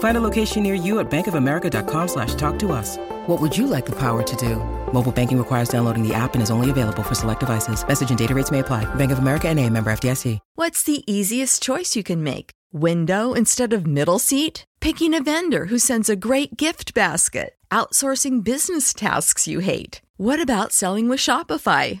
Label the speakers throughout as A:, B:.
A: Find a location near you at bankofamerica.com slash talk to us. What would you like the power to do? Mobile banking requires downloading the app and is only available for select devices. Message and data rates may apply. Bank of America and a member FDIC.
B: What's the easiest choice you can make? Window instead of middle seat? Picking a vendor who sends a great gift basket? Outsourcing business tasks you hate? What about selling with Shopify?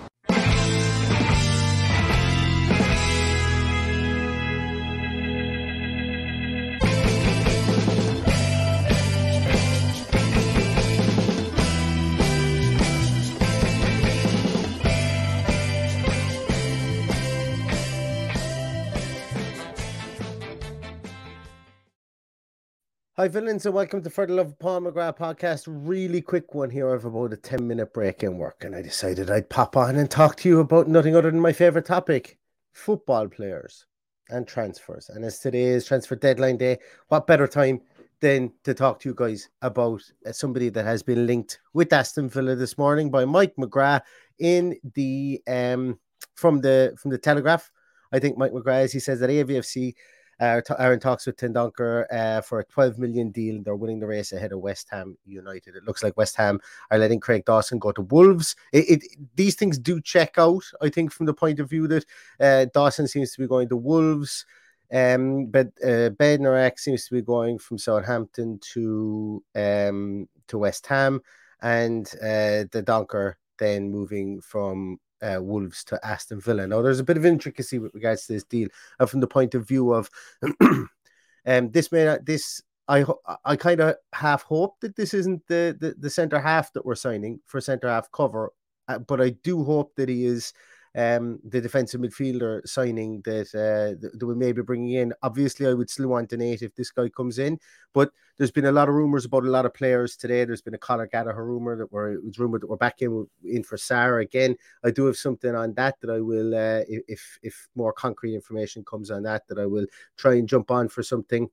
C: Hi, villains, and welcome to For the Love of Paul McGrath podcast. Really quick one here. I have about a 10 minute break in work, and I decided I'd pop on and talk to you about nothing other than my favorite topic football players and transfers. And as today is transfer deadline day, what better time than to talk to you guys about uh, somebody that has been linked with Aston Villa this morning by Mike McGrath in the um from the from the Telegraph. I think Mike McGrath, as he says that AVFC t- are in talks with Dendoncker uh, for a 12 million deal. They're winning the race ahead of West Ham United. It looks like West Ham are letting Craig Dawson go to Wolves. It, it these things do check out, I think, from the point of view that uh, Dawson seems to be going to Wolves. Um, but uh, Bednarek seems to be going from Southampton to um, to West Ham, and uh, Dendoncker then moving from uh, Wolves to Aston Villa. Now, there's a bit of intricacy with regards to this deal, and from the point of view of, um, this may not, this I I kind of half hope that this isn't the the, the centre half that we're signing for centre half cover, uh, but I do hope that he is um, the defensive midfielder signing that uh, that we may be bringing in. Obviously, I would still want an eight if this guy comes in, but there's been a lot of rumors about a lot of players today. There's been a Conor Gallagher rumor that we're it was rumored that we're back in in for Sarr again. I do have something on that that I will uh, if if more concrete information comes on that that I will try and jump on for something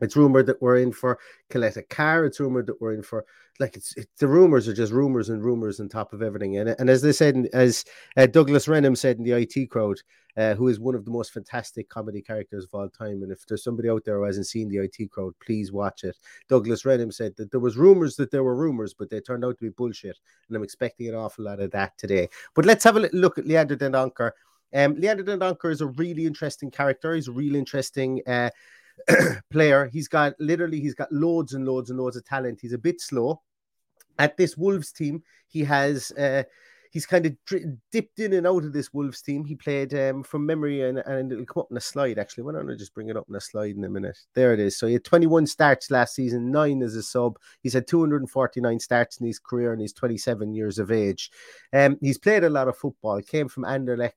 C: it's rumored that we're in for Coletta Carr. It's rumored that we're in for like it's, it's the rumors are just rumors and rumors on top of everything. And and as they said, as uh, Douglas Reynholm said in the IT crowd, uh, who is one of the most fantastic comedy characters of all time. And if there's somebody out there who hasn't seen the IT crowd, please watch it. Douglas Reynholm said that there was rumors that there were rumors, but they turned out to be bullshit. And I'm expecting an awful lot of that today. But let's have a look at Leander Dendoncker. Um, Leander Dendoncker is a really interesting character. He's a really interesting. Uh, player. He's got literally he's got loads and loads and loads of talent. He's a bit slow. At this Wolves team, he has uh, he's kind of dipped in and out of this Wolves team. He played um, from memory and, and it'll come up in a slide actually. Why don't I just bring it up in a slide in a minute? There it is. So he had 21 starts last season, nine as a sub. He's had 249 starts in his career and he's 27 years of age. Um, he's played a lot of football, came from Anderlecht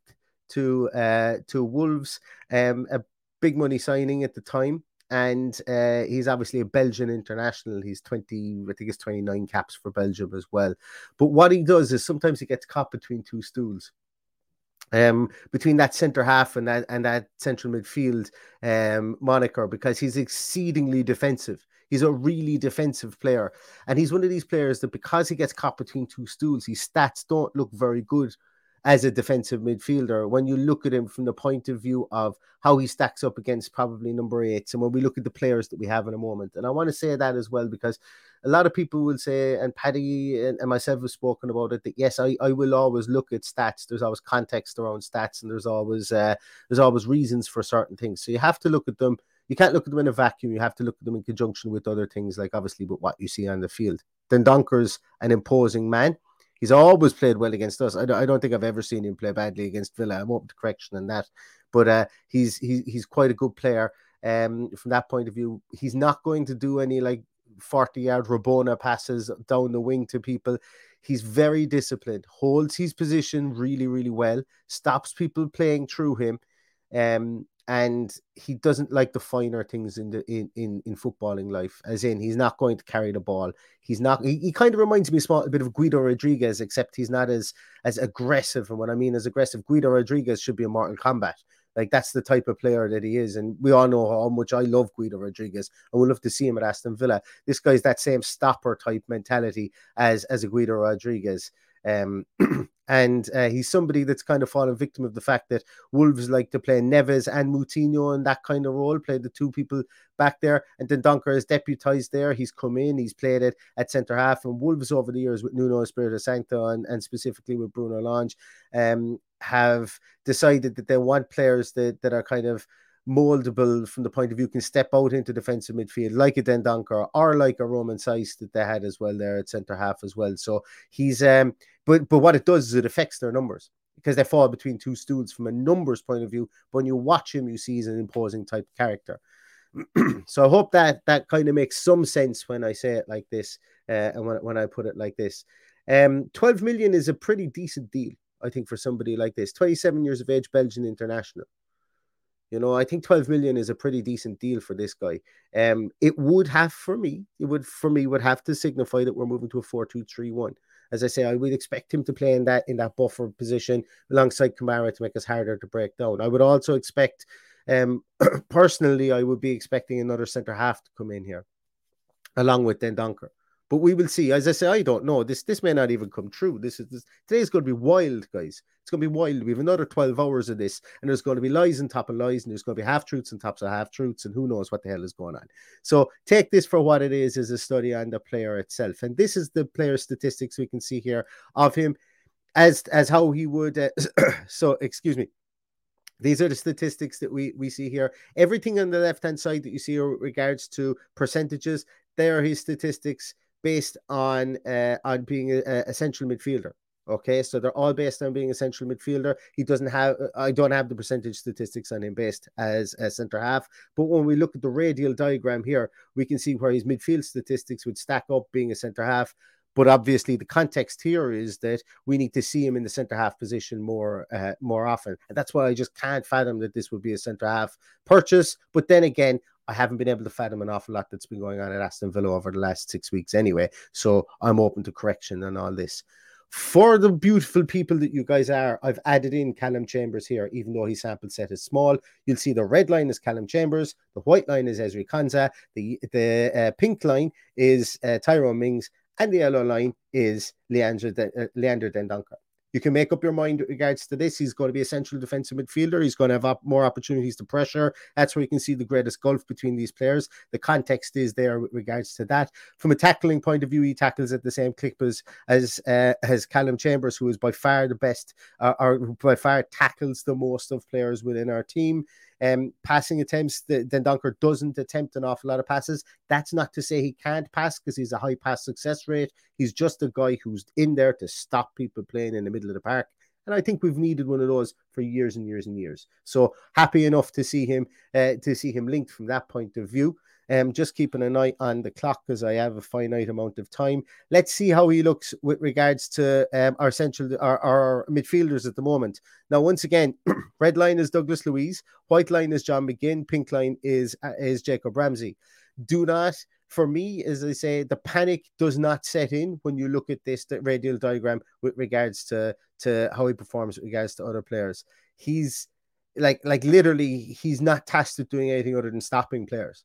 C: to uh, to Wolves. Um, a big money signing at the time. and uh, he's obviously a Belgian international. He's 20, I think it's 29 caps for Belgium as well. But what he does is sometimes he gets caught between two stools um, between that centre half and that and that central midfield um, moniker because he's exceedingly defensive. He's a really defensive player, and he's one of these players that because he gets caught between two stools, his stats don't look very good as a defensive midfielder when you look at him from the point of view of how he stacks up against probably number eight. And when we look at the players that we have in a moment, and I want to say that as well because a lot of people will say, and Paddy and, myself have spoken about it, that yes, I, I will always look at stats. There's always context around stats, and there's always uh, there's always reasons for certain things. So you have to look at them. You can't look at them in a vacuum. You have to look at them in conjunction with other things, like obviously with what you see on the field. Dendoncker's an imposing man. He's always played well against us. I don't, I don't think I've ever seen him play badly against Villa. I'm open to correction on that, but uh, he's he, he's quite a good player. Um, from that point of view, he's not going to do any like 40 yard Rabona passes down the wing to people. He's very disciplined, holds his position really, really well, stops people playing through him. Um, and he doesn't like the finer things in the in, in in footballing life as in he's not going to carry the ball. He's not he, he kind of reminds me a small a bit of guido rodriguez except he's not as as aggressive. And what i mean as aggressive guido rodriguez should be a mortal kombat. Like that's the type of player that he is, and we all know how much I love Guido Rodriguez, and we love to see him at Aston Villa. This guy's that same stopper type mentality as as a Guido Rodriguez. Um, and uh, he's somebody that's kind of fallen victim of the fact that Wolves like to play Neves and Moutinho in that kind of role, play the two people back there. And then Donker is deputized there. He's come in, he's played it at centre half. And Wolves over the years with Nuno Espirito Santo and, and specifically with Bruno Lage um, have decided that they want players that, that are kind of moldable from the point of view can step out into defensive midfield like a Dendoncker or like a Romain Saïss that they had as well there at centre half as well. So he's um but but what it does is it affects their numbers because they fall between two stools from a numbers point of view. But when you watch him, you see he's an imposing type character. so I hope that that kind of makes some sense when I say it like this uh, and when, when I put it like this. Um, 12 million is a pretty decent deal, I think, for somebody like this. 27 years of age, Belgian international. You know, I think 12 million is a pretty decent deal for this guy. Um, it would have for me, it would for me would have to signify that we're moving to a 4-2-3-1. As I say, I would expect him to play in that in that buffer position alongside Kamara to make us harder to break down. I would also expect um personally, I would be expecting another centre half to come in here, along with Dendoncker. But we will see. As I say, I don't know. This this may not even come true. This is this, today's going to be wild, guys. It's going to be wild. We have another 12 hours of this, and there's going to be lies on top of lies, and there's going to be half truths on top of half truths, and who knows what the hell is going on. So take this for what it is as a study on the player itself. And this is the player statistics we can see here of him as as how he would uh, so excuse me these are the statistics that we we see here everything on the left hand side that you see regards to percentages there are his statistics based on uh, on being a, a central midfielder. Okay, so they're all based on being a central midfielder. He doesn't have, I don't have the percentage statistics on him based as a centre half. But when we look at the radial diagram here, we can see where his midfield statistics would stack up being a centre half. But obviously, the context here is that we need to see him in the centre half position more, uh, more often, and that's why I just can't fathom that this would be a centre half purchase. But then again, I haven't been able to fathom an awful lot that's been going on at Aston Villa over the last six weeks anyway. So I'm open to correction and all this. For the beautiful people that you guys are, I've added in Callum Chambers here, even though his sample set is small. You'll see the red line is Callum Chambers, the white line is Ezri Konsa, the the uh, pink line is uh, Tyrone Mings, and the yellow line is Leandro, De- uh, Leander Dendoncker you can make up your mind regards to this. He's going to be a central defensive midfielder. He's going to have op- more opportunities to pressure. That's where you can see the greatest gulf between these players. The context is there with regards to that. From a tackling point of view, he tackles at the same clip as as, uh, as Callum Chambers, who is by far the best, uh, or by far tackles the most of players within our team. Um, passing attempts, the, Dunker doesn't attempt an awful lot of passes. That's not to say he can't pass because he's a high pass success rate. He's just a guy who's in there to stop people playing in the middle of the park. And I think we've needed one of those for years and years and years. So happy enough to see him uh, to see him linked from that point of view. Um, just keeping an eye on the clock because I have a finite amount of time. Let's see how he looks with regards to um, our central, our, our midfielders at the moment. Now, once again, red line is Douglas Luiz, white line is John McGinn, pink line is uh, is Jacob Ramsey. Do not for me, as I say, the panic does not set in when you look at this radial diagram with regards to to how he performs with regards to other players. He's like like literally he's not tasked with doing anything other than stopping players.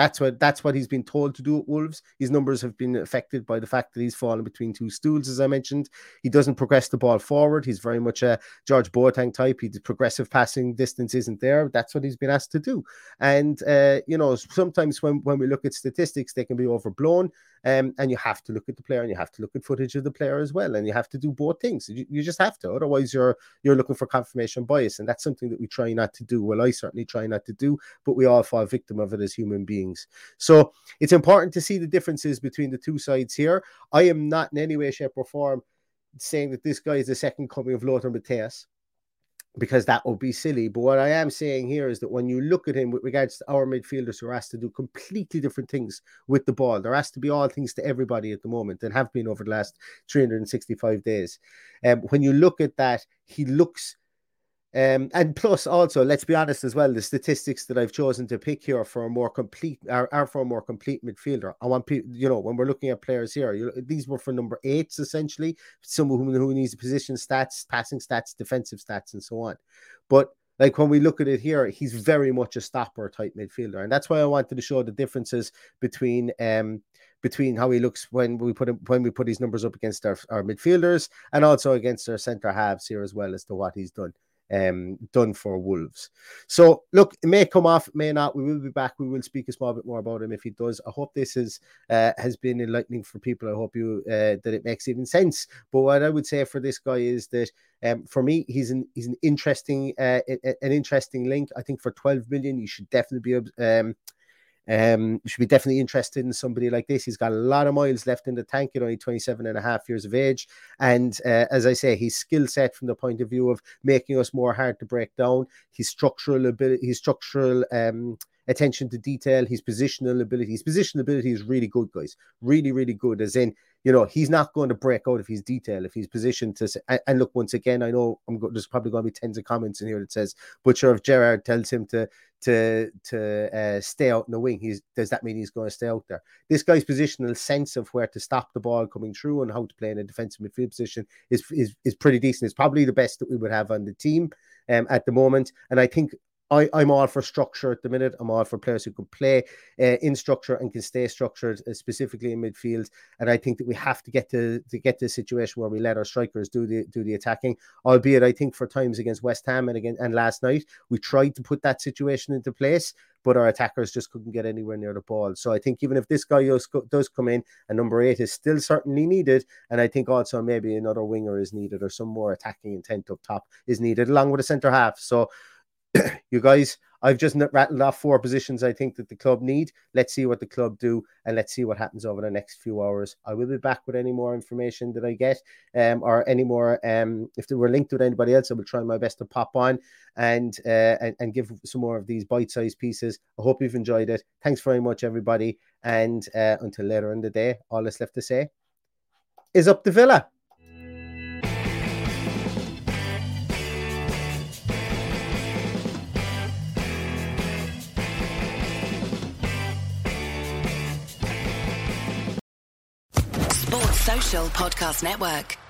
C: That's what that's what he's been told to do at Wolves. His numbers have been affected by the fact that he's fallen between two stools, as I mentioned. He doesn't progress the ball forward. He's very much a George Boateng type. He progressive passing distance isn't there. That's what he's been asked to do. And uh, you know, sometimes when when we look at statistics, they can be overblown. Um, and you have to look at the player and you have to look at footage of the player as well. And you have to do both things. You, you just have to. Otherwise, you're you're looking for confirmation bias. And that's something that we try not to do. Well, I certainly try not to do, but we all fall victim of it as human beings. So it's important to see the differences between the two sides here. I am not in any way, shape, or form saying that this guy is the second coming of Lothar Matthäus because that would be silly. But what I am saying here is that when you look at him with regards to our midfielders who are asked to do completely different things with the ball, they're asked to be all things to everybody at the moment and have been over the last 365 days. Um, when you look at that, he looks um, and plus, also, let's be honest as well, the statistics that I've chosen to pick here for a more complete are, are for a more complete midfielder. I want people, you know, when we're looking at players here, you, these were for number eights essentially, someone who, who needs position stats, passing stats, defensive stats, and so on. But like when we look at it here, he's very much a stopper type midfielder, and that's why I wanted to show the differences between um between how he looks when we put him when we put his numbers up against our, our midfielders and also against our centre halves here as well as to what he's done um, done for Wolves. So, look, it may come off, may not. We will be back. We will speak a small bit more about him if he does. I hope this is uh, has been enlightening for people. I hope you uh, that it makes even sense. But what I would say for this guy is that um, for me, he's an he's an interesting uh, an interesting link. I think for 12 million, you should definitely be um, um, should be definitely interested in somebody like this. He's got a lot of miles left in the tank at only 27 and a half years of age. And uh, as I say, his skill set from the point of view of making us more hard to break down, his structural ability, his structural um, attention to detail, his positional ability. His positional ability is really good, guys. Really, really good. As in, you know, he's not going to break out of his detail if he's positioned to. And, and look, once again, I know I'm go, there's probably going to be tens of comments in here that says, "But sure, if Gerrard tells him to to to uh, stay out in the wing, he's does that mean he's going to stay out there? This guy's positional sense of where to stop the ball coming through and how to play in a defensive midfield position is is is pretty decent. It's probably the best that we would have on the team um, at the moment, and I think I, I'm all for structure at the minute. I'm all for players who can play uh, in structure and can stay structured, uh, specifically in midfield. And I think that we have to get to to get to a situation where we let our strikers do the do the attacking. Albeit, I think for times against West Ham and again and last night, we tried to put that situation into place, but our attackers just couldn't get anywhere near the ball. So I think even if this guy does, come in, and number eight is still certainly needed, and I think also maybe another winger is needed or some more attacking intent up top is needed, along with a centre half. So you guys, I've just rattled off four positions I think that the club need. Let's see what the club do and let's see what happens over the next few hours. I will be back with any more information that I get um, or any more. Um, if they were linked with anybody else, I will try my best to pop on and, uh, and, and give some more of these bite sized pieces. I hope you've enjoyed it. Thanks very much, everybody. And uh, until later in the day, all that's left to say is up the villa.
D: Podcast Network.